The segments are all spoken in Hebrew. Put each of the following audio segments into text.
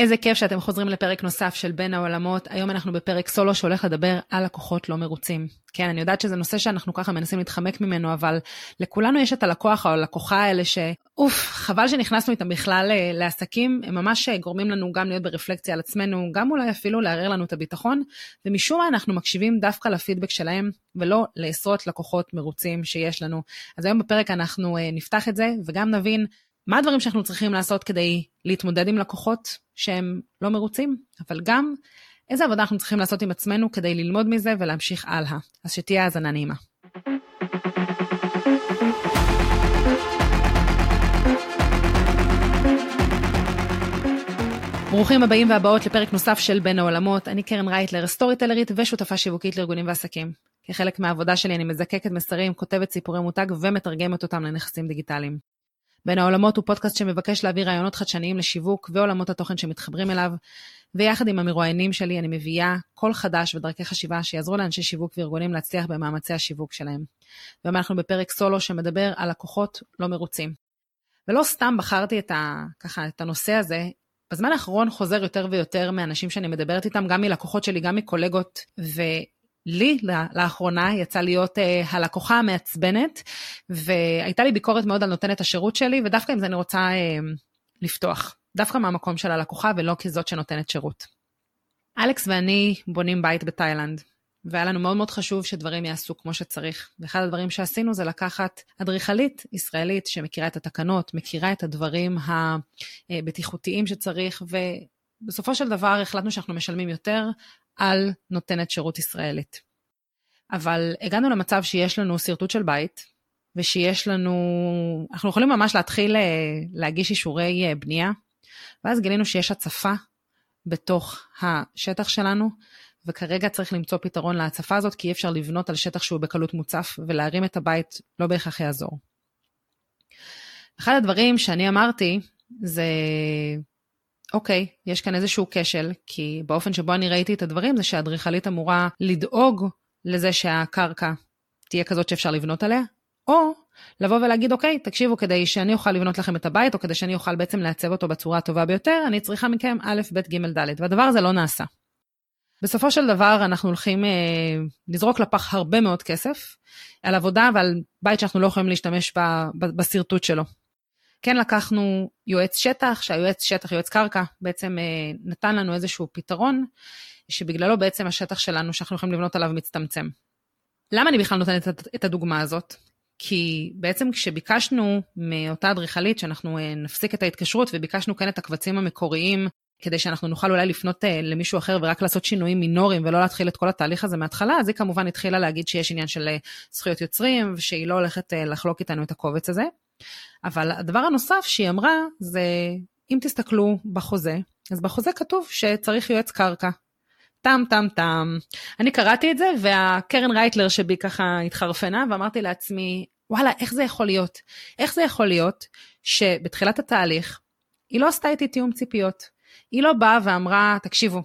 איזה כיף שאתם חוזרים לפרק נוסף של בין העולמות. היום אנחנו בפרק סולו שהולך לדבר על לקוחות לא מרוצים. כן, אני יודעת שזה נושא שאנחנו ככה מנסים להתחמק ממנו, אבל לכולנו יש את הלקוח או הלקוחה האלה ש... אוף, חבל שנכנסנו איתם בכלל אה, לעסקים, הם ממש אה, גורמים לנו גם להיות ברפלקציה על עצמנו, גם אולי אפילו לערער לנו את הביטחון, ומשום מה אנחנו מקשיבים דווקא לפידבק שלהם, ולא לעשרות לקוחות מרוצים שיש לנו. אז היום בפרק אנחנו אה, נפתח את זה, וגם נבין מה הדברים שאנחנו צריכים לעשות כדי להתמודד עם לקוחות שהם לא מרוצים, אבל גם איזה עבודה אנחנו צריכים לעשות עם עצמנו כדי ללמוד מזה ולהמשיך הלאה. אז שתהיה האזנה נעימה. ברוכים הבאים והבאות לפרק נוסף של בין העולמות. אני קרן רייטלר, סטורי טלרית ושותפה שיווקית לארגונים ועסקים. כחלק מהעבודה שלי אני מזקקת מסרים, כותבת סיפורי מותג ומתרגמת אותם לנכסים דיגיטליים. בין העולמות הוא פודקאסט שמבקש להביא רעיונות חדשניים לשיווק ועולמות התוכן שמתחברים אליו, ויחד עם המרואיינים שלי אני מביאה קול חדש ודרכי חשיבה שיעזרו לאנשי שיווק וארגונים להצליח במאמצי השיווק שלהם. והיום אנחנו בפרק סולו שמדבר על לקוחות לא מרוצים. ולא סתם בחרתי את, ה, ככה, את הנושא הזה, בזמן האחרון חוזר יותר ויותר מאנשים שאני מדברת איתם, גם מלקוחות שלי, גם מקולגות, ו... לי לאחרונה יצא להיות uh, הלקוחה המעצבנת, והייתה לי ביקורת מאוד על נותנת השירות שלי, ודווקא עם זה אני רוצה uh, לפתוח, דווקא מהמקום של הלקוחה ולא כזאת שנותנת שירות. אלכס ואני בונים בית בתאילנד, והיה לנו מאוד מאוד חשוב שדברים יעשו כמו שצריך. ואחד הדברים שעשינו זה לקחת אדריכלית ישראלית שמכירה את התקנות, מכירה את הדברים הבטיחותיים שצריך, ובסופו של דבר החלטנו שאנחנו משלמים יותר על נותנת שירות ישראלית. אבל הגענו למצב שיש לנו שרטוט של בית, ושיש לנו, אנחנו יכולים ממש להתחיל אה, להגיש אישורי אה, בנייה, ואז גילינו שיש הצפה בתוך השטח שלנו, וכרגע צריך למצוא פתרון להצפה הזאת, כי אי אפשר לבנות על שטח שהוא בקלות מוצף, ולהרים את הבית לא בהכרח יעזור. אחד הדברים שאני אמרתי, זה אוקיי, יש כאן איזשהו כשל, כי באופן שבו אני ראיתי את הדברים זה שהאדריכלית אמורה לדאוג לזה שהקרקע תהיה כזאת שאפשר לבנות עליה, או לבוא ולהגיד, אוקיי, תקשיבו, כדי שאני אוכל לבנות לכם את הבית, או כדי שאני אוכל בעצם לעצב אותו בצורה הטובה ביותר, אני צריכה מכם א', ב', ג', ד', והדבר הזה לא נעשה. בסופו של דבר אנחנו הולכים אה, לזרוק לפח הרבה מאוד כסף על עבודה ועל בית שאנחנו לא יכולים להשתמש בשרטוט שלו. כן לקחנו יועץ שטח, שהיועץ שטח, יועץ קרקע, בעצם אה, נתן לנו איזשהו פתרון, שבגללו בעצם השטח שלנו שאנחנו יכולים לבנות עליו מצטמצם. למה אני בכלל נותנת את הדוגמה הזאת? כי בעצם כשביקשנו מאותה אדריכלית שאנחנו אה, נפסיק את ההתקשרות וביקשנו כן את הקבצים המקוריים כדי שאנחנו נוכל אולי לפנות אה, למישהו אחר ורק לעשות שינויים מינוריים ולא להתחיל את כל התהליך הזה מההתחלה, אז היא כמובן התחילה להגיד שיש עניין של זכויות יוצרים ושהיא לא הולכת לחלוק איתנו את הקובץ הזה. אבל הדבר הנוסף שהיא אמרה זה, אם תסתכלו בחוזה, אז בחוזה כתוב שצריך יועץ קרקע. טם טם טם. אני קראתי את זה והקרן רייטלר שבי ככה התחרפנה ואמרתי לעצמי, וואלה, איך זה יכול להיות? איך זה יכול להיות שבתחילת התהליך היא לא עשתה איתי תיאום ציפיות. היא לא באה ואמרה, תקשיבו,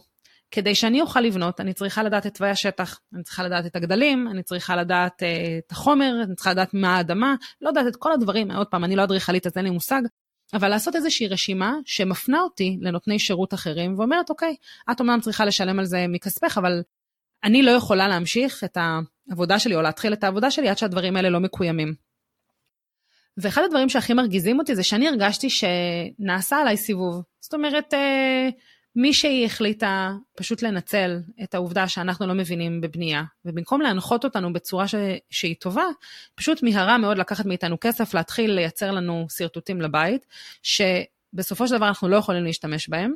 כדי שאני אוכל לבנות, אני צריכה לדעת את תוואי השטח, אני צריכה לדעת את הגדלים, אני צריכה לדעת uh, את החומר, אני צריכה לדעת מה האדמה, לא יודעת את כל הדברים, עוד פעם, אני לא אדריכלית אז אין לי מושג, אבל לעשות איזושהי רשימה שמפנה אותי לנותני שירות אחרים ואומרת, אוקיי, את אומנם צריכה לשלם על זה מכספך, אבל אני לא יכולה להמשיך את העבודה שלי או להתחיל את העבודה שלי עד שהדברים האלה לא מקוימים. ואחד הדברים שהכי מרגיזים אותי זה שאני הרגשתי שנעשה עליי סיבוב. זאת אומרת, אה, מישהי החליטה פשוט לנצל את העובדה שאנחנו לא מבינים בבנייה, ובמקום להנחות אותנו בצורה ש... שהיא טובה, פשוט מיהרה מאוד לקחת מאיתנו כסף, להתחיל לייצר לנו שרטוטים לבית, שבסופו של דבר אנחנו לא יכולים להשתמש בהם.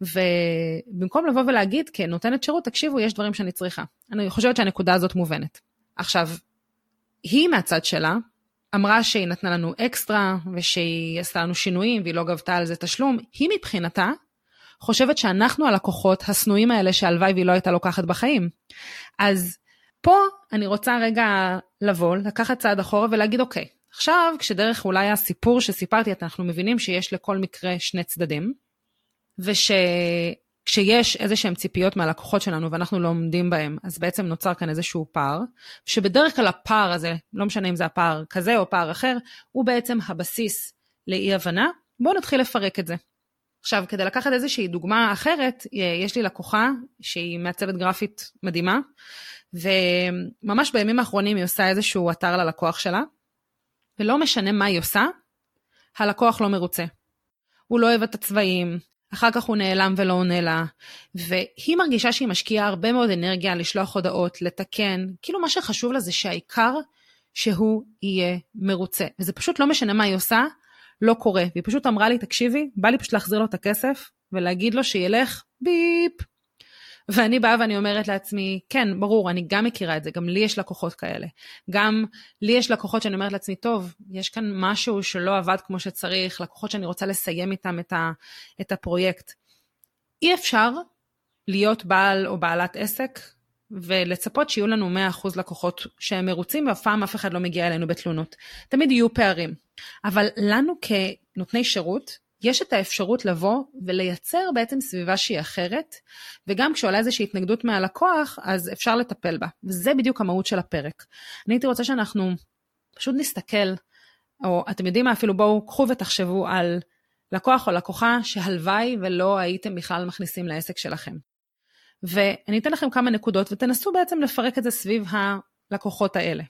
ובמקום לבוא ולהגיד כנותנת שירות, תקשיבו, יש דברים שאני צריכה. אני חושבת שהנקודה הזאת מובנת. עכשיו, היא מהצד שלה, אמרה שהיא נתנה לנו אקסטרה, ושהיא עשתה לנו שינויים, והיא לא גבתה על זה תשלום. היא מבחינתה חושבת שאנחנו הלקוחות השנואים האלה שהלוואי והיא לא הייתה לוקחת בחיים. אז פה אני רוצה רגע לבוא, לקחת צעד אחורה ולהגיד, אוקיי, עכשיו כשדרך אולי הסיפור שסיפרתי, אנחנו מבינים שיש לכל מקרה שני צדדים, ושכשיש איזה שהם ציפיות מהלקוחות שלנו ואנחנו לא עומדים בהם, אז בעצם נוצר כאן איזשהו פער, שבדרך כלל הפער הזה, לא משנה אם זה הפער כזה או פער אחר, הוא בעצם הבסיס לאי הבנה. בואו נתחיל לפרק את זה. עכשיו, כדי לקחת איזושהי דוגמה אחרת, יש לי לקוחה שהיא מעצבת גרפית מדהימה, וממש בימים האחרונים היא עושה איזשהו אתר ללקוח שלה, ולא משנה מה היא עושה, הלקוח לא מרוצה. הוא לא אוהב את הצבעים, אחר כך הוא נעלם ולא עונה לה, והיא מרגישה שהיא משקיעה הרבה מאוד אנרגיה לשלוח הודעות, לתקן, כאילו מה שחשוב לה זה שהעיקר שהוא יהיה מרוצה. וזה פשוט לא משנה מה היא עושה, לא קורה. והיא פשוט אמרה לי, תקשיבי, בא לי פשוט להחזיר לו את הכסף ולהגיד לו שילך ביפ. ואני באה ואני אומרת לעצמי, כן, ברור, אני גם מכירה את זה, גם לי יש לקוחות כאלה. גם לי יש לקוחות שאני אומרת לעצמי, טוב, יש כאן משהו שלא עבד כמו שצריך, לקוחות שאני רוצה לסיים איתם את, ה, את הפרויקט. אי אפשר להיות בעל או בעלת עסק ולצפות שיהיו לנו 100% לקוחות שהם מרוצים, ואף פעם אף אחד לא מגיע אלינו בתלונות. תמיד יהיו פערים. אבל לנו כנותני שירות, יש את האפשרות לבוא ולייצר בעצם סביבה שהיא אחרת, וגם כשעולה איזושהי התנגדות מהלקוח, אז אפשר לטפל בה. וזה בדיוק המהות של הפרק. אני הייתי רוצה שאנחנו פשוט נסתכל, או אתם יודעים מה, אפילו בואו קחו ותחשבו על לקוח או לקוחה שהלוואי ולא הייתם בכלל מכניסים לעסק שלכם. ואני אתן לכם כמה נקודות ותנסו בעצם לפרק את זה סביב הלקוחות האלה.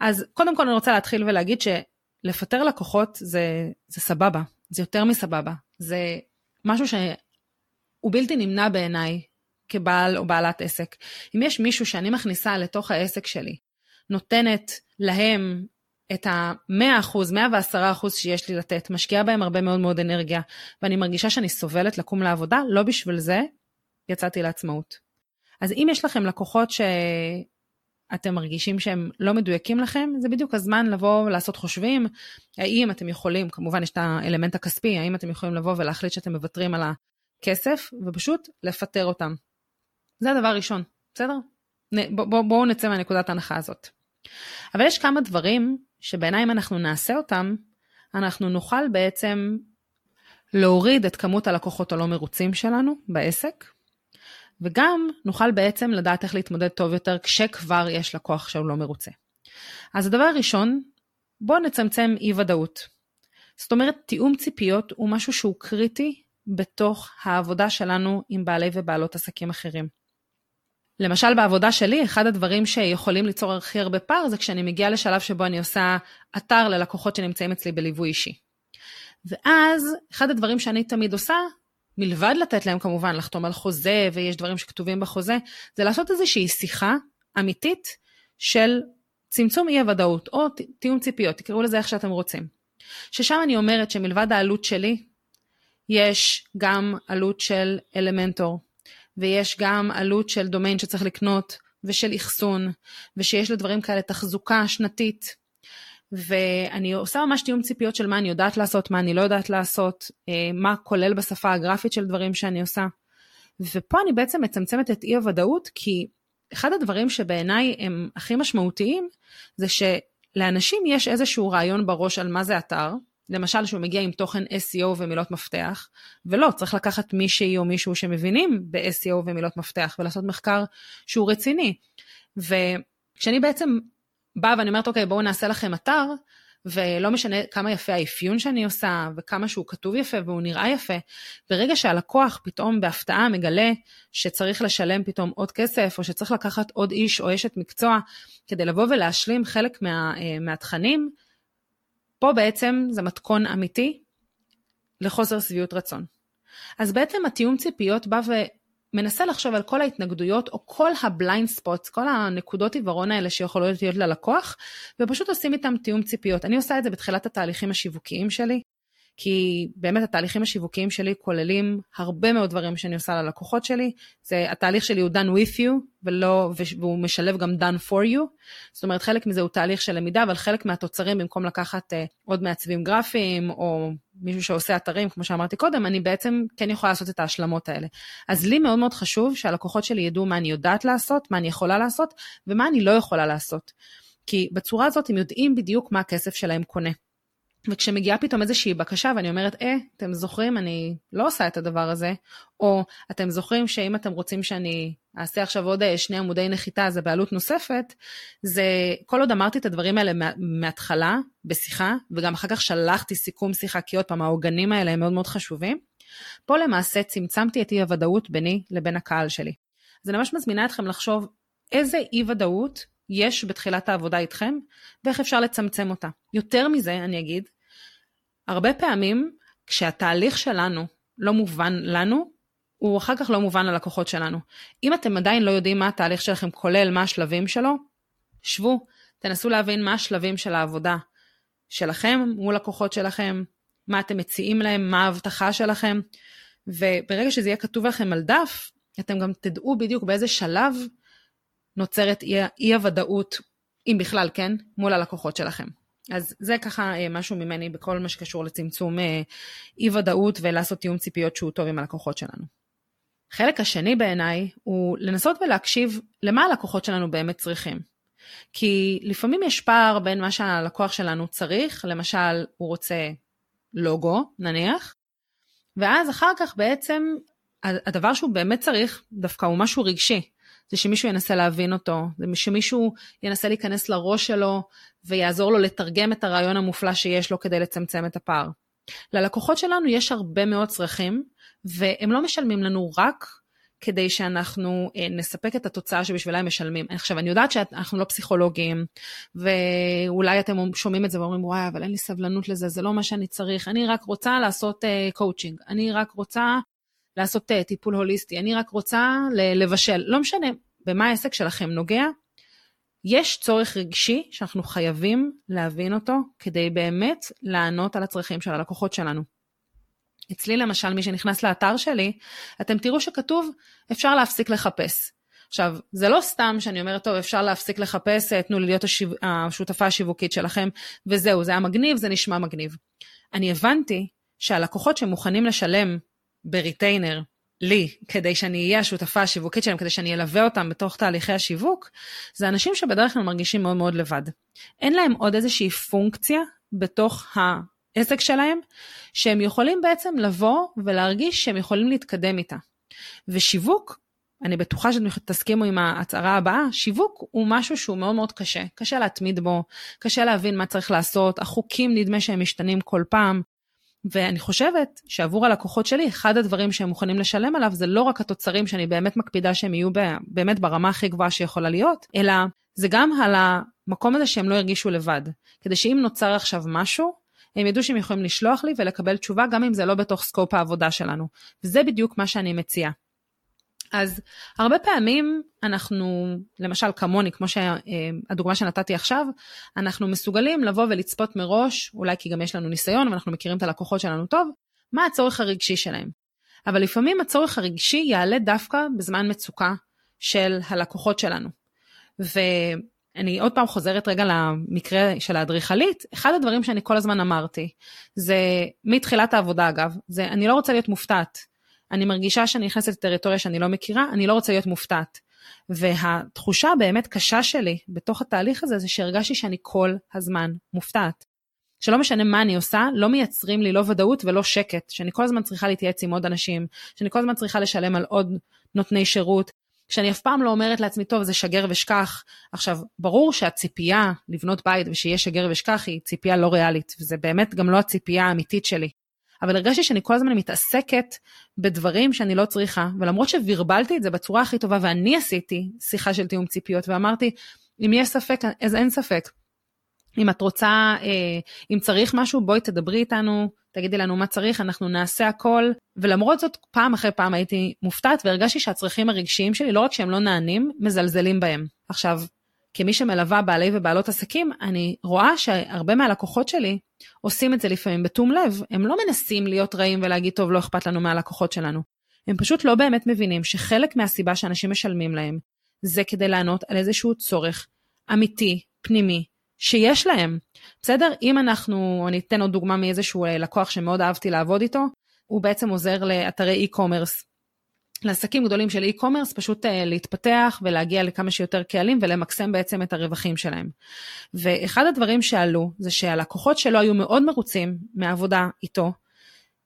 אז קודם כל אני רוצה להתחיל ולהגיד שלפטר לקוחות זה, זה סבבה, זה יותר מסבבה, זה משהו שהוא בלתי נמנע בעיניי כבעל או בעלת עסק. אם יש מישהו שאני מכניסה לתוך העסק שלי, נותנת להם את ה-100%, 110% שיש לי לתת, משקיעה בהם הרבה מאוד מאוד אנרגיה, ואני מרגישה שאני סובלת לקום לעבודה, לא בשביל זה יצאתי לעצמאות. אז אם יש לכם לקוחות שאתם מרגישים שהם לא מדויקים לכם, זה בדיוק הזמן לבוא ולעשות חושבים, האם אתם יכולים, כמובן יש את האלמנט הכספי, האם אתם יכולים לבוא ולהחליט שאתם מוותרים על הכסף, ופשוט לפטר אותם. זה הדבר הראשון, בסדר? בואו בוא, בוא נצא מהנקודת ההנחה הזאת. אבל יש כמה דברים שבעיניי אם אנחנו נעשה אותם, אנחנו נוכל בעצם להוריד את כמות הלקוחות הלא מרוצים שלנו בעסק, וגם נוכל בעצם לדעת איך להתמודד טוב יותר כשכבר יש לקוח שהוא לא מרוצה. אז הדבר הראשון, בואו נצמצם אי ודאות. זאת אומרת, תיאום ציפיות הוא משהו שהוא קריטי בתוך העבודה שלנו עם בעלי ובעלות עסקים אחרים. למשל בעבודה שלי, אחד הדברים שיכולים ליצור הכי הרבה פער זה כשאני מגיעה לשלב שבו אני עושה אתר ללקוחות שנמצאים אצלי בליווי אישי. ואז אחד הדברים שאני תמיד עושה מלבד לתת להם כמובן לחתום על חוזה, ויש דברים שכתובים בחוזה, זה לעשות איזושהי שיחה אמיתית של צמצום אי הוודאות, או תיאום ציפיות, תקראו לזה איך שאתם רוצים. ששם אני אומרת שמלבד העלות שלי, יש גם עלות של אלמנטור, ויש גם עלות של דומיין שצריך לקנות, ושל אחסון, ושיש לדברים כאלה תחזוקה שנתית, ואני עושה ממש תיאום ציפיות של מה אני יודעת לעשות, מה אני לא יודעת לעשות, אה, מה כולל בשפה הגרפית של דברים שאני עושה. ופה אני בעצם מצמצמת את אי הוודאות, כי אחד הדברים שבעיניי הם הכי משמעותיים, זה שלאנשים יש איזשהו רעיון בראש על מה זה אתר, למשל שהוא מגיע עם תוכן SEO ומילות מפתח, ולא, צריך לקחת מישהי או מישהו שמבינים ב-SEO ומילות מפתח ולעשות מחקר שהוא רציני. וכשאני בעצם באה ואני אומרת, אוקיי, בואו נעשה לכם אתר, ולא משנה כמה יפה האפיון שאני עושה, וכמה שהוא כתוב יפה והוא נראה יפה, ברגע שהלקוח פתאום בהפתעה מגלה שצריך לשלם פתאום עוד כסף, או שצריך לקחת עוד איש או אשת מקצוע כדי לבוא ולהשלים חלק מה, אה, מהתכנים, פה בעצם זה מתכון אמיתי לחוסר שביעות רצון. אז בעצם התיאום ציפיות בא מנסה לחשוב על כל ההתנגדויות או כל ה blind spot, כל הנקודות עיוורון האלה שיכולות להיות ללקוח, ופשוט עושים איתם תיאום ציפיות. אני עושה את זה בתחילת התהליכים השיווקיים שלי, כי באמת התהליכים השיווקיים שלי כוללים הרבה מאוד דברים שאני עושה ללקוחות שלי. זה, התהליך שלי הוא done with you, ולא, והוא משלב גם done for you. זאת אומרת, חלק מזה הוא תהליך של למידה, אבל חלק מהתוצרים, במקום לקחת אה, עוד מעצבים גרפיים, או מישהו שעושה אתרים, כמו שאמרתי קודם, אני בעצם כן יכולה לעשות את ההשלמות האלה. אז לי מאוד מאוד חשוב שהלקוחות שלי ידעו מה אני יודעת לעשות, מה אני יכולה לעשות, ומה אני לא יכולה לעשות. כי בצורה הזאת הם יודעים בדיוק מה הכסף שלהם קונה. וכשמגיעה פתאום איזושהי בקשה ואני אומרת, אה, אתם זוכרים, אני לא עושה את הדבר הזה, או אתם זוכרים שאם אתם רוצים שאני אעשה עכשיו עוד אה, שני עמודי נחיתה, זה בעלות נוספת, זה כל עוד אמרתי את הדברים האלה מההתחלה, בשיחה, וגם אחר כך שלחתי סיכום שיחה, כי עוד פעם, העוגנים האלה הם מאוד מאוד חשובים. פה למעשה צמצמתי את אי הוודאות ביני לבין הקהל שלי. אז אני ממש מזמינה אתכם לחשוב איזה אי ודאות יש בתחילת העבודה איתכם, ואיך אפשר לצמצם אותה. יותר מזה, אני אגיד, הרבה פעמים כשהתהליך שלנו לא מובן לנו, הוא אחר כך לא מובן ללקוחות שלנו. אם אתם עדיין לא יודעים מה התהליך שלכם כולל, מה השלבים שלו, שבו, תנסו להבין מה השלבים של העבודה שלכם מול לקוחות שלכם, מה אתם מציעים להם, מה ההבטחה שלכם, וברגע שזה יהיה כתוב לכם על דף, אתם גם תדעו בדיוק באיזה שלב נוצרת אי, אי הוודאות, אם בכלל, כן, מול הלקוחות שלכם. אז זה ככה אה, משהו ממני בכל מה שקשור לצמצום אה, אי ודאות ולעשות תיאום ציפיות שהוא טוב עם הלקוחות שלנו. החלק השני בעיניי הוא לנסות ולהקשיב למה הלקוחות שלנו באמת צריכים. כי לפעמים יש פער בין מה שהלקוח שלנו צריך, למשל הוא רוצה לוגו נניח, ואז אחר כך בעצם הדבר שהוא באמת צריך דווקא הוא משהו רגשי. זה שמישהו ינסה להבין אותו, זה שמישהו ינסה להיכנס לראש שלו ויעזור לו לתרגם את הרעיון המופלא שיש לו כדי לצמצם את הפער. ללקוחות שלנו יש הרבה מאוד צרכים, והם לא משלמים לנו רק כדי שאנחנו אה, נספק את התוצאה שבשבילה הם משלמים. עכשיו, אני יודעת שאנחנו לא פסיכולוגים, ואולי אתם שומעים את זה ואומרים, וואי, אבל אין לי סבלנות לזה, זה לא מה שאני צריך, אני רק רוצה לעשות קואוצ'ינג, אה, אני רק רוצה לעשות אה, טיפול הוליסטי, אני רק רוצה לבשל, לא משנה במה העסק שלכם נוגע, יש צורך רגשי שאנחנו חייבים להבין אותו כדי באמת לענות על הצרכים של הלקוחות שלנו. אצלי למשל, מי שנכנס לאתר שלי, אתם תראו שכתוב, אפשר להפסיק לחפש. עכשיו, זה לא סתם שאני אומרת, טוב, אפשר להפסיק לחפש, תנו לי להיות השיו... השותפה השיווקית שלכם, וזהו, זה היה מגניב, זה נשמע מגניב. אני הבנתי שהלקוחות שמוכנים לשלם בריטיינר לי, כדי שאני אהיה השותפה השיווקית שלהם, כדי שאני אלווה אותם בתוך תהליכי השיווק, זה אנשים שבדרך כלל מרגישים מאוד מאוד לבד. אין להם עוד איזושהי פונקציה בתוך העסק שלהם, שהם יכולים בעצם לבוא ולהרגיש שהם יכולים להתקדם איתה. ושיווק, אני בטוחה שאתם תסכימו עם ההצהרה הבאה, שיווק הוא משהו שהוא מאוד מאוד קשה, קשה להתמיד בו, קשה להבין מה צריך לעשות, החוקים נדמה שהם משתנים כל פעם, ואני חושבת שעבור הלקוחות שלי, אחד הדברים שהם מוכנים לשלם עליו זה לא רק התוצרים שאני באמת מקפידה שהם יהיו באמת ברמה הכי גבוהה שיכולה להיות, אלא זה גם על המקום הזה שהם לא ירגישו לבד. כדי שאם נוצר עכשיו משהו, הם ידעו שהם יכולים לשלוח לי ולקבל תשובה גם אם זה לא בתוך סקופ העבודה שלנו. וזה בדיוק מה שאני מציעה. אז הרבה פעמים אנחנו, למשל כמוני, כמו שהדוגמה שנתתי עכשיו, אנחנו מסוגלים לבוא ולצפות מראש, אולי כי גם יש לנו ניסיון ואנחנו מכירים את הלקוחות שלנו טוב, מה הצורך הרגשי שלהם. אבל לפעמים הצורך הרגשי יעלה דווקא בזמן מצוקה של הלקוחות שלנו. ואני עוד פעם חוזרת רגע למקרה של האדריכלית, אחד הדברים שאני כל הזמן אמרתי, זה מתחילת העבודה אגב, זה אני לא רוצה להיות מופתעת. אני מרגישה שאני נכנסת לטריטוריה שאני לא מכירה, אני לא רוצה להיות מופתעת. והתחושה הבאמת קשה שלי בתוך התהליך הזה, זה שהרגשתי שאני כל הזמן מופתעת. שלא משנה מה אני עושה, לא מייצרים לי לא ודאות ולא שקט, שאני כל הזמן צריכה להתייעץ עם עוד אנשים, שאני כל הזמן צריכה לשלם על עוד נותני שירות, שאני אף פעם לא אומרת לעצמי, טוב, זה שגר ושכח. עכשיו, ברור שהציפייה לבנות בית ושיהיה שגר ושכח היא ציפייה לא ריאלית, וזה באמת גם לא הציפייה האמיתית שלי. אבל הרגשתי שאני כל הזמן מתעסקת בדברים שאני לא צריכה, ולמרות שווירבלתי את זה בצורה הכי טובה, ואני עשיתי שיחה של תיאום ציפיות, ואמרתי, אם יש ספק, אז אין ספק. אם את רוצה, אה, אם צריך משהו, בואי תדברי איתנו, תגידי לנו מה צריך, אנחנו נעשה הכל. ולמרות זאת, פעם אחרי פעם הייתי מופתעת והרגשתי שהצרכים הרגשיים שלי, לא רק שהם לא נענים, מזלזלים בהם. עכשיו, כמי שמלווה בעלי ובעלות עסקים, אני רואה שהרבה מהלקוחות שלי עושים את זה לפעמים בתום לב. הם לא מנסים להיות רעים ולהגיד, טוב, לא אכפת לנו מהלקוחות שלנו. הם פשוט לא באמת מבינים שחלק מהסיבה שאנשים משלמים להם, זה כדי לענות על איזשהו צורך אמיתי, פנימי, שיש להם. בסדר? אם אנחנו, אני אתן עוד דוגמה מאיזשהו אה, לקוח שמאוד אהבתי לעבוד איתו, הוא בעצם עוזר לאתרי e-commerce לעסקים גדולים של e-commerce פשוט uh, להתפתח ולהגיע לכמה שיותר קהלים ולמקסם בעצם את הרווחים שלהם. ואחד הדברים שעלו זה שהלקוחות שלו היו מאוד מרוצים מהעבודה איתו,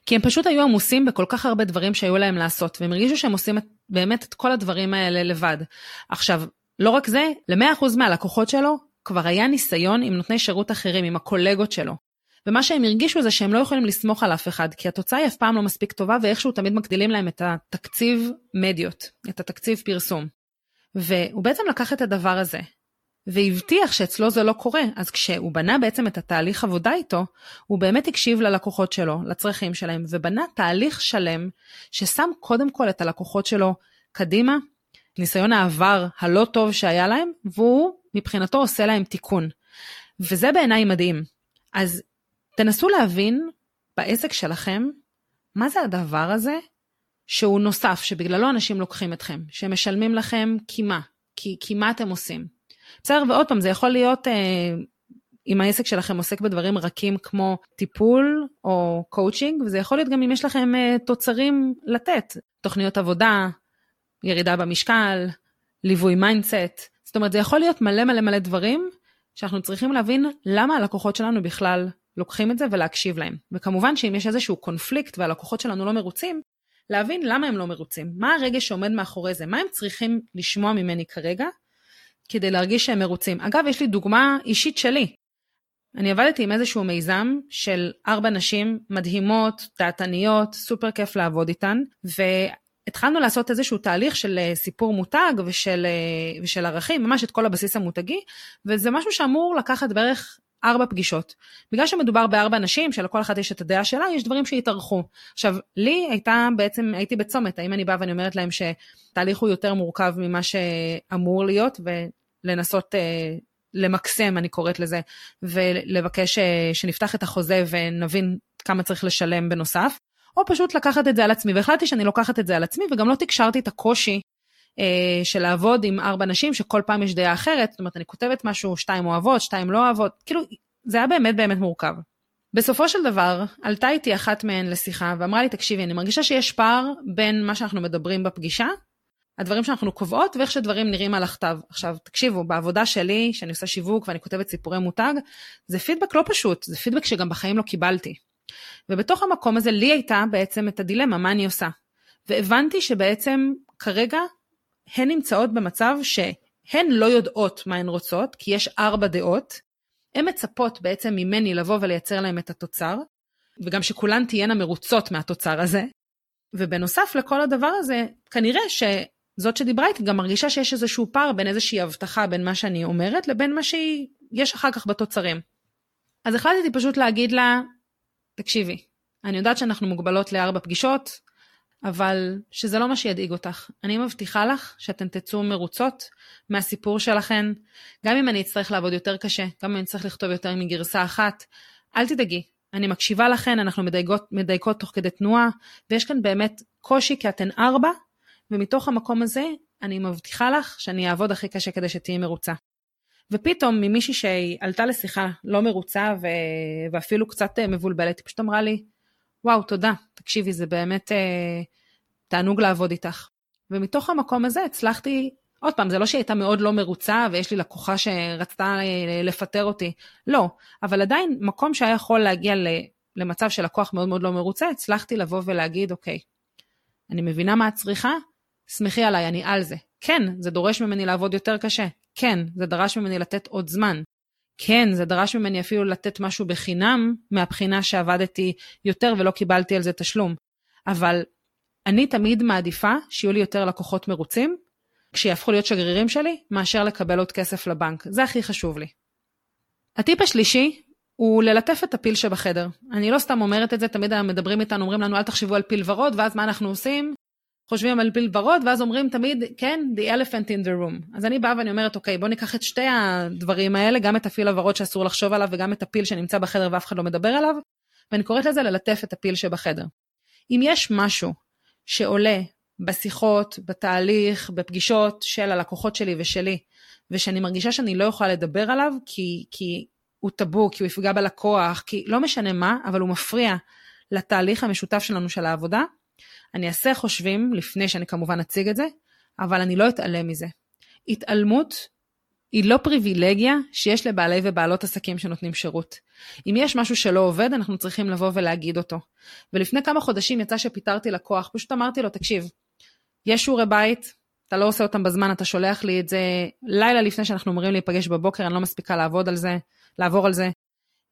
כי הם פשוט היו עמוסים בכל כך הרבה דברים שהיו להם לעשות, והם הרגישו שהם עושים את, באמת את כל הדברים האלה לבד. עכשיו, לא רק זה, ל-100% מהלקוחות שלו כבר היה ניסיון עם נותני שירות אחרים, עם הקולגות שלו. ומה שהם הרגישו זה שהם לא יכולים לסמוך על אף אחד, כי התוצאה היא אף פעם לא מספיק טובה, ואיכשהו תמיד מגדילים להם את התקציב מדיות, את התקציב פרסום. והוא בעצם לקח את הדבר הזה, והבטיח שאצלו זה לא קורה, אז כשהוא בנה בעצם את התהליך עבודה איתו, הוא באמת הקשיב ללקוחות שלו, לצרכים שלהם, ובנה תהליך שלם ששם קודם כל את הלקוחות שלו קדימה, ניסיון העבר הלא טוב שהיה להם, והוא מבחינתו עושה להם תיקון. וזה בעיניי מדהים. אז תנסו להבין בעסק שלכם, מה זה הדבר הזה שהוא נוסף, שבגללו אנשים לוקחים אתכם, שמשלמים לכם כי מה, כי, כי מה אתם עושים. בסדר, ועוד פעם, זה יכול להיות, אה, אם העסק שלכם עוסק בדברים רכים כמו טיפול או קואוצ'ינג, וזה יכול להיות גם אם יש לכם אה, תוצרים לתת, תוכניות עבודה, ירידה במשקל, ליווי mindset, זאת אומרת, זה יכול להיות מלא מלא מלא דברים שאנחנו צריכים להבין למה הלקוחות שלנו בכלל לוקחים את זה ולהקשיב להם. וכמובן שאם יש איזשהו קונפליקט והלקוחות שלנו לא מרוצים, להבין למה הם לא מרוצים, מה הרגש שעומד מאחורי זה, מה הם צריכים לשמוע ממני כרגע, כדי להרגיש שהם מרוצים. אגב, יש לי דוגמה אישית שלי. אני עבדתי עם איזשהו מיזם של ארבע נשים מדהימות, דעתניות, סופר כיף לעבוד איתן, והתחלנו לעשות איזשהו תהליך של אה, סיפור מותג ושל, אה, ושל ערכים, ממש את כל הבסיס המותגי, וזה משהו שאמור לקחת בערך ארבע פגישות. בגלל שמדובר בארבע נשים, שלכל אחת יש את הדעה שלה, יש דברים שהתארכו. עכשיו, לי הייתה בעצם, הייתי בצומת, האם אני באה ואני אומרת להם שתהליך הוא יותר מורכב ממה שאמור להיות, ולנסות אה, למקסם, אני קוראת לזה, ולבקש אה, שנפתח את החוזה ונבין כמה צריך לשלם בנוסף, או פשוט לקחת את זה על עצמי, והחלטתי שאני לוקחת את זה על עצמי, וגם לא תקשרתי את הקושי של לעבוד עם ארבע נשים שכל פעם יש דעה אחרת, זאת אומרת אני כותבת משהו, שתיים אוהבות, שתיים לא אוהבות, כאילו זה היה באמת באמת מורכב. בסופו של דבר עלתה איתי אחת מהן לשיחה ואמרה לי תקשיבי אני מרגישה שיש פער בין מה שאנחנו מדברים בפגישה, הדברים שאנחנו קובעות ואיך שדברים נראים על הכתב. עכשיו תקשיבו בעבודה שלי שאני עושה שיווק ואני כותבת סיפורי מותג זה פידבק לא פשוט זה פידבק שגם בחיים לא קיבלתי. ובתוך המקום הזה לי הייתה בעצם את הדילמה מה אני עושה. והבנתי שבעצם כרגע הן נמצאות במצב שהן לא יודעות מה הן רוצות, כי יש ארבע דעות, הן מצפות בעצם ממני לבוא ולייצר להן את התוצר, וגם שכולן תהיינה מרוצות מהתוצר הזה. ובנוסף לכל הדבר הזה, כנראה שזאת שדיברה איתי גם מרגישה שיש איזשהו פער בין איזושהי הבטחה בין מה שאני אומרת לבין מה שיש אחר כך בתוצרים. אז החלטתי פשוט להגיד לה, תקשיבי, אני יודעת שאנחנו מוגבלות לארבע פגישות, אבל שזה לא מה שידאיג אותך. אני מבטיחה לך שאתן תצאו מרוצות מהסיפור שלכן, גם אם אני אצטרך לעבוד יותר קשה, גם אם אני אצטרך לכתוב יותר מגרסה אחת, אל תדאגי, אני מקשיבה לכן, אנחנו מדייקות, מדייקות תוך כדי תנועה, ויש כאן באמת קושי כי אתן ארבע, ומתוך המקום הזה אני מבטיחה לך שאני אעבוד הכי קשה כדי שתהיי מרוצה. ופתאום ממישהי שעלתה לשיחה לא מרוצה ו... ואפילו קצת מבולבלת, היא פשוט אמרה לי, וואו, תודה, תקשיבי, זה באמת אה, תענוג לעבוד איתך. ומתוך המקום הזה הצלחתי, עוד פעם, זה לא שהיא הייתה מאוד לא מרוצה ויש לי לקוחה שרצתה אה, לפטר אותי, לא, אבל עדיין מקום שהיה יכול להגיע למצב של לקוח מאוד מאוד לא מרוצה, הצלחתי לבוא ולהגיד, אוקיי, אני מבינה מה את צריכה, שמחי עליי, אני על זה. כן, זה דורש ממני לעבוד יותר קשה. כן, זה דרש ממני לתת עוד זמן. כן, זה דרש ממני אפילו לתת משהו בחינם, מהבחינה שעבדתי יותר ולא קיבלתי על זה תשלום. אבל אני תמיד מעדיפה שיהיו לי יותר לקוחות מרוצים, כשיהפכו להיות שגרירים שלי, מאשר לקבל עוד כסף לבנק. זה הכי חשוב לי. הטיפ השלישי הוא ללטף את הפיל שבחדר. אני לא סתם אומרת את זה, תמיד מדברים איתנו, אומרים לנו אל תחשבו על פיל ורוד, ואז מה אנחנו עושים? חושבים על פיל ורוד, ואז אומרים תמיד, כן, the elephant in the room. אז אני באה ואני אומרת, אוקיי, בוא ניקח את שתי הדברים האלה, גם את הפיל הוורוד שאסור לחשוב עליו, וגם את הפיל שנמצא בחדר ואף אחד לא מדבר עליו, ואני קוראת לזה ללטף את הפיל שבחדר. אם יש משהו שעולה בשיחות, בתהליך, בפגישות של הלקוחות שלי ושלי, ושאני מרגישה שאני לא יכולה לדבר עליו, כי, כי הוא טאבו, כי הוא יפגע בלקוח, כי לא משנה מה, אבל הוא מפריע לתהליך המשותף שלנו של העבודה, אני אעשה חושבים לפני שאני כמובן אציג את זה, אבל אני לא אתעלם מזה. התעלמות היא לא פריבילגיה שיש לבעלי ובעלות עסקים שנותנים שירות. אם יש משהו שלא עובד, אנחנו צריכים לבוא ולהגיד אותו. ולפני כמה חודשים יצא שפיטרתי לקוח, פשוט אמרתי לו, תקשיב, יש שיעורי בית, אתה לא עושה אותם בזמן, אתה שולח לי את זה לילה לפני שאנחנו אמורים להיפגש בבוקר, אני לא מספיקה לעבוד על זה, לעבור על זה.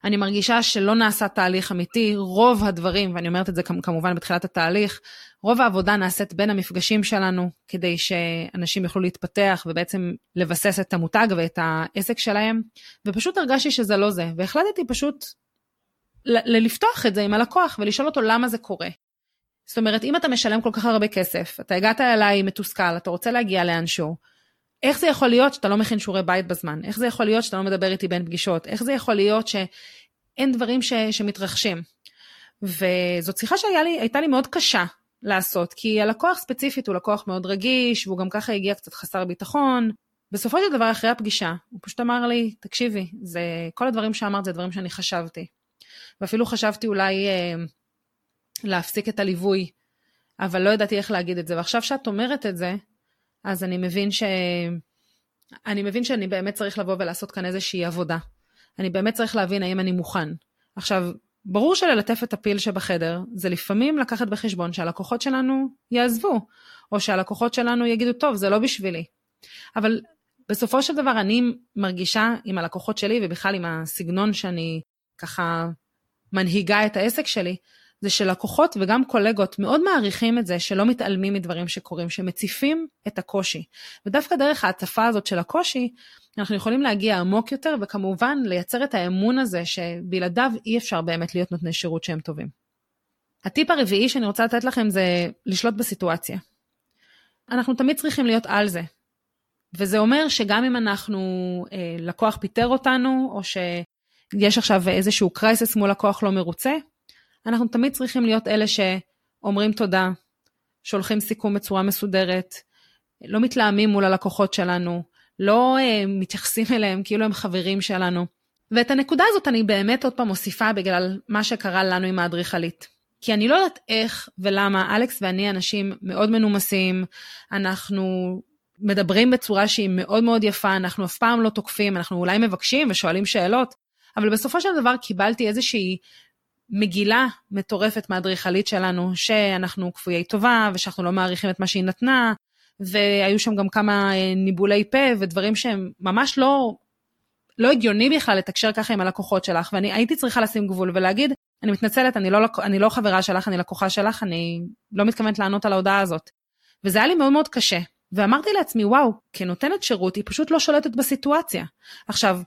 אני מרגישה שלא נעשה תהליך אמיתי, רוב הדברים, ואני אומרת את זה כמובן בתחילת התהליך, רוב העבודה נעשית בין המפגשים שלנו, כדי שאנשים יוכלו להתפתח ובעצם לבסס את המותג ואת העסק שלהם, ופשוט הרגשתי שזה לא זה, והחלטתי פשוט לפתוח את זה עם הלקוח ולשאול אותו למה זה קורה. זאת אומרת, אם אתה משלם כל כך הרבה כסף, אתה הגעת אליי מתוסכל, אתה רוצה להגיע לאנשהו, איך זה יכול להיות שאתה לא מכין שיעורי בית בזמן? איך זה יכול להיות שאתה לא מדבר איתי בין פגישות? איך זה יכול להיות שאין דברים ש, שמתרחשים? וזאת שיחה שהייתה לי מאוד קשה לעשות, כי הלקוח ספציפית הוא לקוח מאוד רגיש, והוא גם ככה הגיע קצת חסר ביטחון. בסופו של דבר, אחרי הפגישה, הוא פשוט אמר לי, תקשיבי, זה, כל הדברים שאמרת זה דברים שאני חשבתי. ואפילו חשבתי אולי אה, להפסיק את הליווי, אבל לא ידעתי איך להגיד את זה. ועכשיו שאת אומרת את זה, אז אני מבין ש... אני מבין שאני באמת צריך לבוא ולעשות כאן איזושהי עבודה. אני באמת צריך להבין האם אני מוכן. עכשיו, ברור שללטף את הפיל שבחדר, זה לפעמים לקחת בחשבון שהלקוחות שלנו יעזבו, או שהלקוחות שלנו יגידו, טוב, זה לא בשבילי. אבל בסופו של דבר אני מרגישה עם הלקוחות שלי, ובכלל עם הסגנון שאני ככה מנהיגה את העסק שלי, זה שלקוחות וגם קולגות מאוד מעריכים את זה שלא מתעלמים מדברים שקורים, שמציפים את הקושי. ודווקא דרך ההצפה הזאת של הקושי, אנחנו יכולים להגיע עמוק יותר, וכמובן לייצר את האמון הזה שבלעדיו אי אפשר באמת להיות נותני שירות שהם טובים. הטיפ הרביעי שאני רוצה לתת לכם זה לשלוט בסיטואציה. אנחנו תמיד צריכים להיות על זה. וזה אומר שגם אם אנחנו, אה, לקוח פיטר אותנו, או שיש עכשיו איזשהו קרייסס מול לקוח לא מרוצה, אנחנו תמיד צריכים להיות אלה שאומרים תודה, שולחים סיכום בצורה מסודרת, לא מתלהמים מול הלקוחות שלנו, לא uh, מתייחסים אליהם כאילו הם חברים שלנו. ואת הנקודה הזאת אני באמת עוד פעם מוסיפה בגלל מה שקרה לנו עם האדריכלית. כי אני לא יודעת איך ולמה אלכס ואני אנשים מאוד מנומסים, אנחנו מדברים בצורה שהיא מאוד מאוד יפה, אנחנו אף פעם לא תוקפים, אנחנו אולי מבקשים ושואלים שאלות, אבל בסופו של דבר קיבלתי איזושהי מגילה מטורפת מהאדריכלית שלנו, שאנחנו כפויי טובה ושאנחנו לא מעריכים את מה שהיא נתנה, והיו שם גם כמה אה, ניבולי פה ודברים שהם ממש לא, לא הגיוני בכלל לתקשר ככה עם הלקוחות שלך, ואני הייתי צריכה לשים גבול ולהגיד, אני מתנצלת, אני לא, אני לא חברה שלך, אני לקוחה שלך, אני לא מתכוונת לענות על ההודעה הזאת. וזה היה לי מאוד מאוד קשה. ואמרתי לעצמי, וואו, כנותנת שירות, היא פשוט לא שולטת בסיטואציה. עכשיו,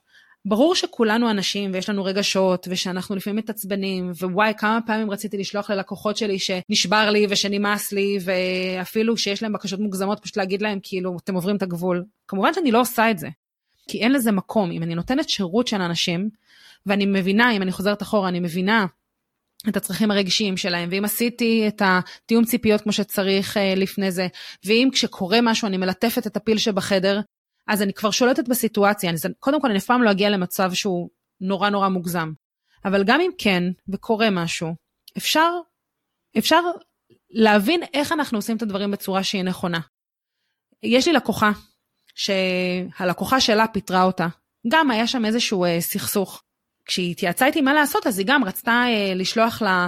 ברור שכולנו אנשים ויש לנו רגשות ושאנחנו לפעמים מתעצבנים ווואי כמה פעמים רציתי לשלוח ללקוחות שלי שנשבר לי ושנמאס לי ואפילו שיש להם בקשות מוגזמות פשוט להגיד להם כאילו אתם עוברים את הגבול. כמובן שאני לא עושה את זה כי אין לזה מקום אם אני נותנת שירות של אנשים ואני מבינה אם אני חוזרת אחורה אני מבינה את הצרכים הרגשיים שלהם, ואם עשיתי את התיאום ציפיות כמו שצריך uh, לפני זה, ואם כשקורה משהו אני מלטפת את הפיל שבחדר, אז אני כבר שולטת בסיטואציה, אני, קודם כל אני אף פעם לא אגיע למצב שהוא נורא נורא מוגזם. אבל גם אם כן, וקורה משהו, אפשר, אפשר להבין איך אנחנו עושים את הדברים בצורה שהיא נכונה. יש לי לקוחה, שהלקוחה שלה פיטרה אותה. גם היה שם איזשהו אה, סכסוך. כשהיא התייעצה איתי מה לעשות, אז היא גם רצתה אה, לשלוח לה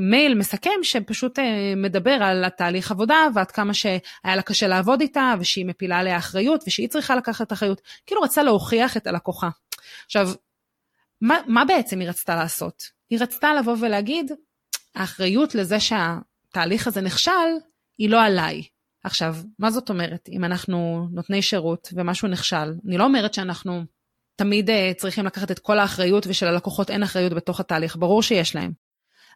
מייל מסכם שפשוט אה, מדבר על התהליך עבודה ועד כמה שהיה לה קשה לעבוד איתה ושהיא מפילה עליה אחריות ושהיא צריכה לקחת אחריות. כאילו רצה להוכיח את הלקוחה. עכשיו, מה, מה בעצם היא רצתה לעשות? היא רצתה לבוא ולהגיד, האחריות לזה שהתהליך הזה נכשל היא לא עליי. עכשיו, מה זאת אומרת? אם אנחנו נותני שירות ומשהו נכשל, אני לא אומרת שאנחנו תמיד uh, צריכים לקחת את כל האחריות ושללקוחות אין אחריות בתוך התהליך, ברור שיש להם.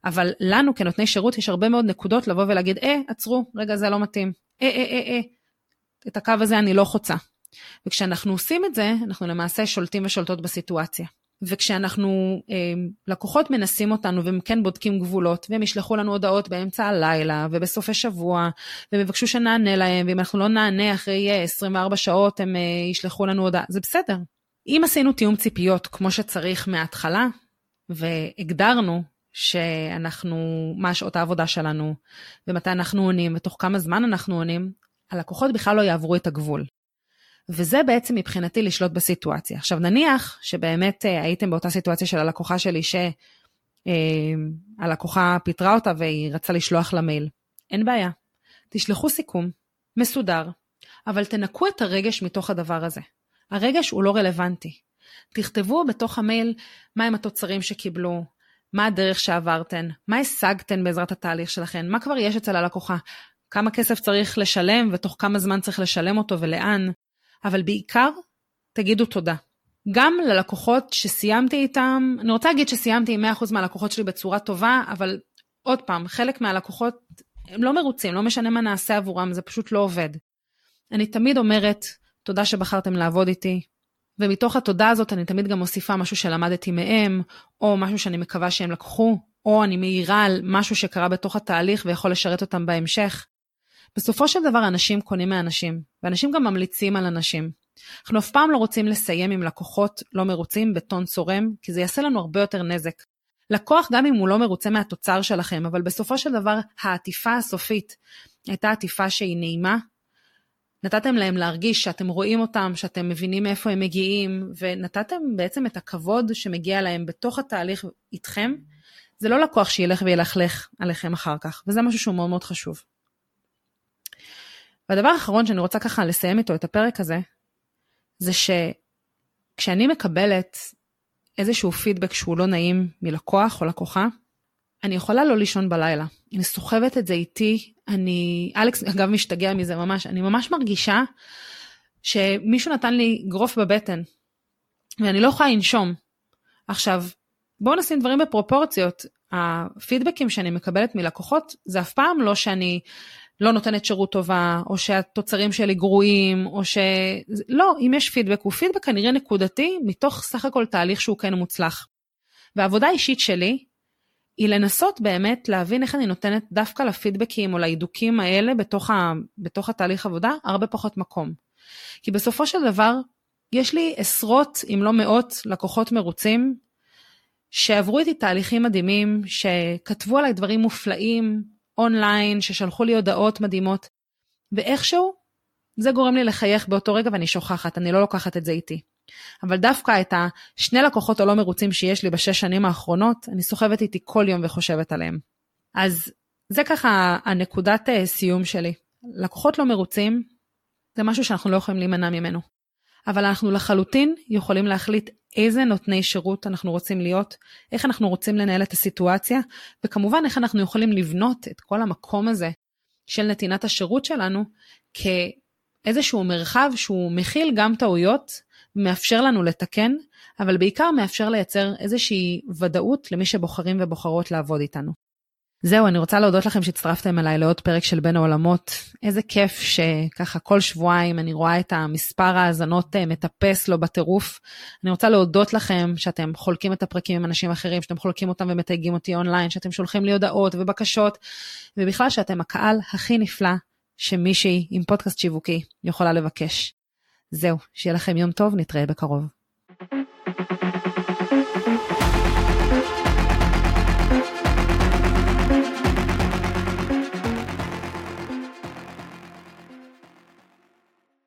אבל לנו כנותני שירות יש הרבה מאוד נקודות לבוא ולהגיד, אה, עצרו, רגע, זה לא מתאים. אה, אה, אה, אה, את הקו הזה אני לא חוצה. וכשאנחנו עושים את זה, אנחנו למעשה שולטים ושולטות בסיטואציה. וכשאנחנו, אה, לקוחות מנסים אותנו והם כן בודקים גבולות, והם ישלחו לנו הודעות באמצע הלילה ובסופי שבוע, והם יבקשו שנענה להם, ואם אנחנו לא נענה אחרי 24 שעות, הם אה, ישלחו לנו הודעה, זה בסדר. אם עשינו תיאום ציפיות כמו שצריך מההתחלה, והגדרנו שאנחנו, מה שעות העבודה שלנו, ומתי אנחנו עונים, ותוך כמה זמן אנחנו עונים, הלקוחות בכלל לא יעברו את הגבול. וזה בעצם מבחינתי לשלוט בסיטואציה. עכשיו נניח שבאמת אה, הייתם באותה סיטואציה של הלקוחה שלי, שהלקוחה אה, פיטרה אותה והיא רצה לשלוח לה מייל. אין בעיה. תשלחו סיכום, מסודר, אבל תנקו את הרגש מתוך הדבר הזה. הרגש הוא לא רלוונטי. תכתבו בתוך המייל מהם התוצרים שקיבלו, מה הדרך שעברתן, מה השגתן בעזרת התהליך שלכן, מה כבר יש אצל הלקוחה, כמה כסף צריך לשלם ותוך כמה זמן צריך לשלם אותו ולאן, אבל בעיקר, תגידו תודה. גם ללקוחות שסיימתי איתם, אני רוצה להגיד שסיימתי עם 100% מהלקוחות שלי בצורה טובה, אבל עוד פעם, חלק מהלקוחות הם לא מרוצים, לא משנה מה נעשה עבורם, זה פשוט לא עובד. אני תמיד אומרת, תודה שבחרתם לעבוד איתי, ומתוך התודה הזאת אני תמיד גם מוסיפה משהו שלמדתי מהם, או משהו שאני מקווה שהם לקחו, או אני מעירה על משהו שקרה בתוך התהליך ויכול לשרת אותם בהמשך. בסופו של דבר אנשים קונים מאנשים, ואנשים גם ממליצים על אנשים. אנחנו אף פעם לא רוצים לסיים עם לקוחות לא מרוצים בטון צורם, כי זה יעשה לנו הרבה יותר נזק. לקוח, גם אם הוא לא מרוצה מהתוצר שלכם, אבל בסופו של דבר העטיפה הסופית הייתה עטיפה שהיא נעימה, נתתם להם להרגיש שאתם רואים אותם, שאתם מבינים מאיפה הם מגיעים, ונתתם בעצם את הכבוד שמגיע להם בתוך התהליך איתכם. זה לא לקוח שילך וילכלך עליכם אחר כך, וזה משהו שהוא מאוד מאוד חשוב. והדבר האחרון שאני רוצה ככה לסיים איתו את הפרק הזה, זה שכשאני מקבלת איזשהו פידבק שהוא לא נעים מלקוח או לקוחה, אני יכולה לא לישון בלילה. אני סוחבת את זה איתי, אני, אלכס אגב משתגע מזה ממש, אני ממש מרגישה שמישהו נתן לי גרוף בבטן, ואני לא יכולה לנשום. עכשיו, בואו נשים דברים בפרופורציות. הפידבקים שאני מקבלת מלקוחות, זה אף פעם לא שאני לא נותנת שירות טובה, או שהתוצרים שלי גרועים, או ש... לא, אם יש פידבק, הוא פידבק כנראה נקודתי, מתוך סך הכל תהליך שהוא כן מוצלח. והעבודה האישית שלי, היא לנסות באמת להבין איך אני נותנת דווקא לפידבקים או להידוקים האלה בתוך, ה... בתוך התהליך עבודה הרבה פחות מקום. כי בסופו של דבר, יש לי עשרות, אם לא מאות, לקוחות מרוצים, שעברו איתי תהליכים מדהימים, שכתבו עליי דברים מופלאים, אונליין, ששלחו לי הודעות מדהימות, ואיכשהו זה גורם לי לחייך באותו רגע ואני שוכחת, אני לא לוקחת את זה איתי. אבל דווקא את השני לקוחות הלא מרוצים שיש לי בשש שנים האחרונות, אני סוחבת איתי כל יום וחושבת עליהם. אז זה ככה הנקודת אה, סיום שלי. לקוחות לא מרוצים, זה משהו שאנחנו לא יכולים להימנע ממנו. אבל אנחנו לחלוטין יכולים להחליט איזה נותני שירות אנחנו רוצים להיות, איך אנחנו רוצים לנהל את הסיטואציה, וכמובן איך אנחנו יכולים לבנות את כל המקום הזה של נתינת השירות שלנו כאיזשהו מרחב שהוא מכיל גם טעויות, מאפשר לנו לתקן, אבל בעיקר מאפשר לייצר איזושהי ודאות למי שבוחרים ובוחרות לעבוד איתנו. זהו, אני רוצה להודות לכם שהצטרפתם אליי לעוד פרק של בין העולמות. איזה כיף שככה כל שבועיים אני רואה את המספר האזנות אה, מטפס לו בטירוף. אני רוצה להודות לכם שאתם חולקים את הפרקים עם אנשים אחרים, שאתם חולקים אותם ומתייגים אותי אונליין, שאתם שולחים לי הודעות ובקשות, ובכלל שאתם הקהל הכי נפלא שמישהי עם פודקאסט שיווקי יכולה לבקש. זהו, שיהיה לכם יום טוב, נתראה בקרוב.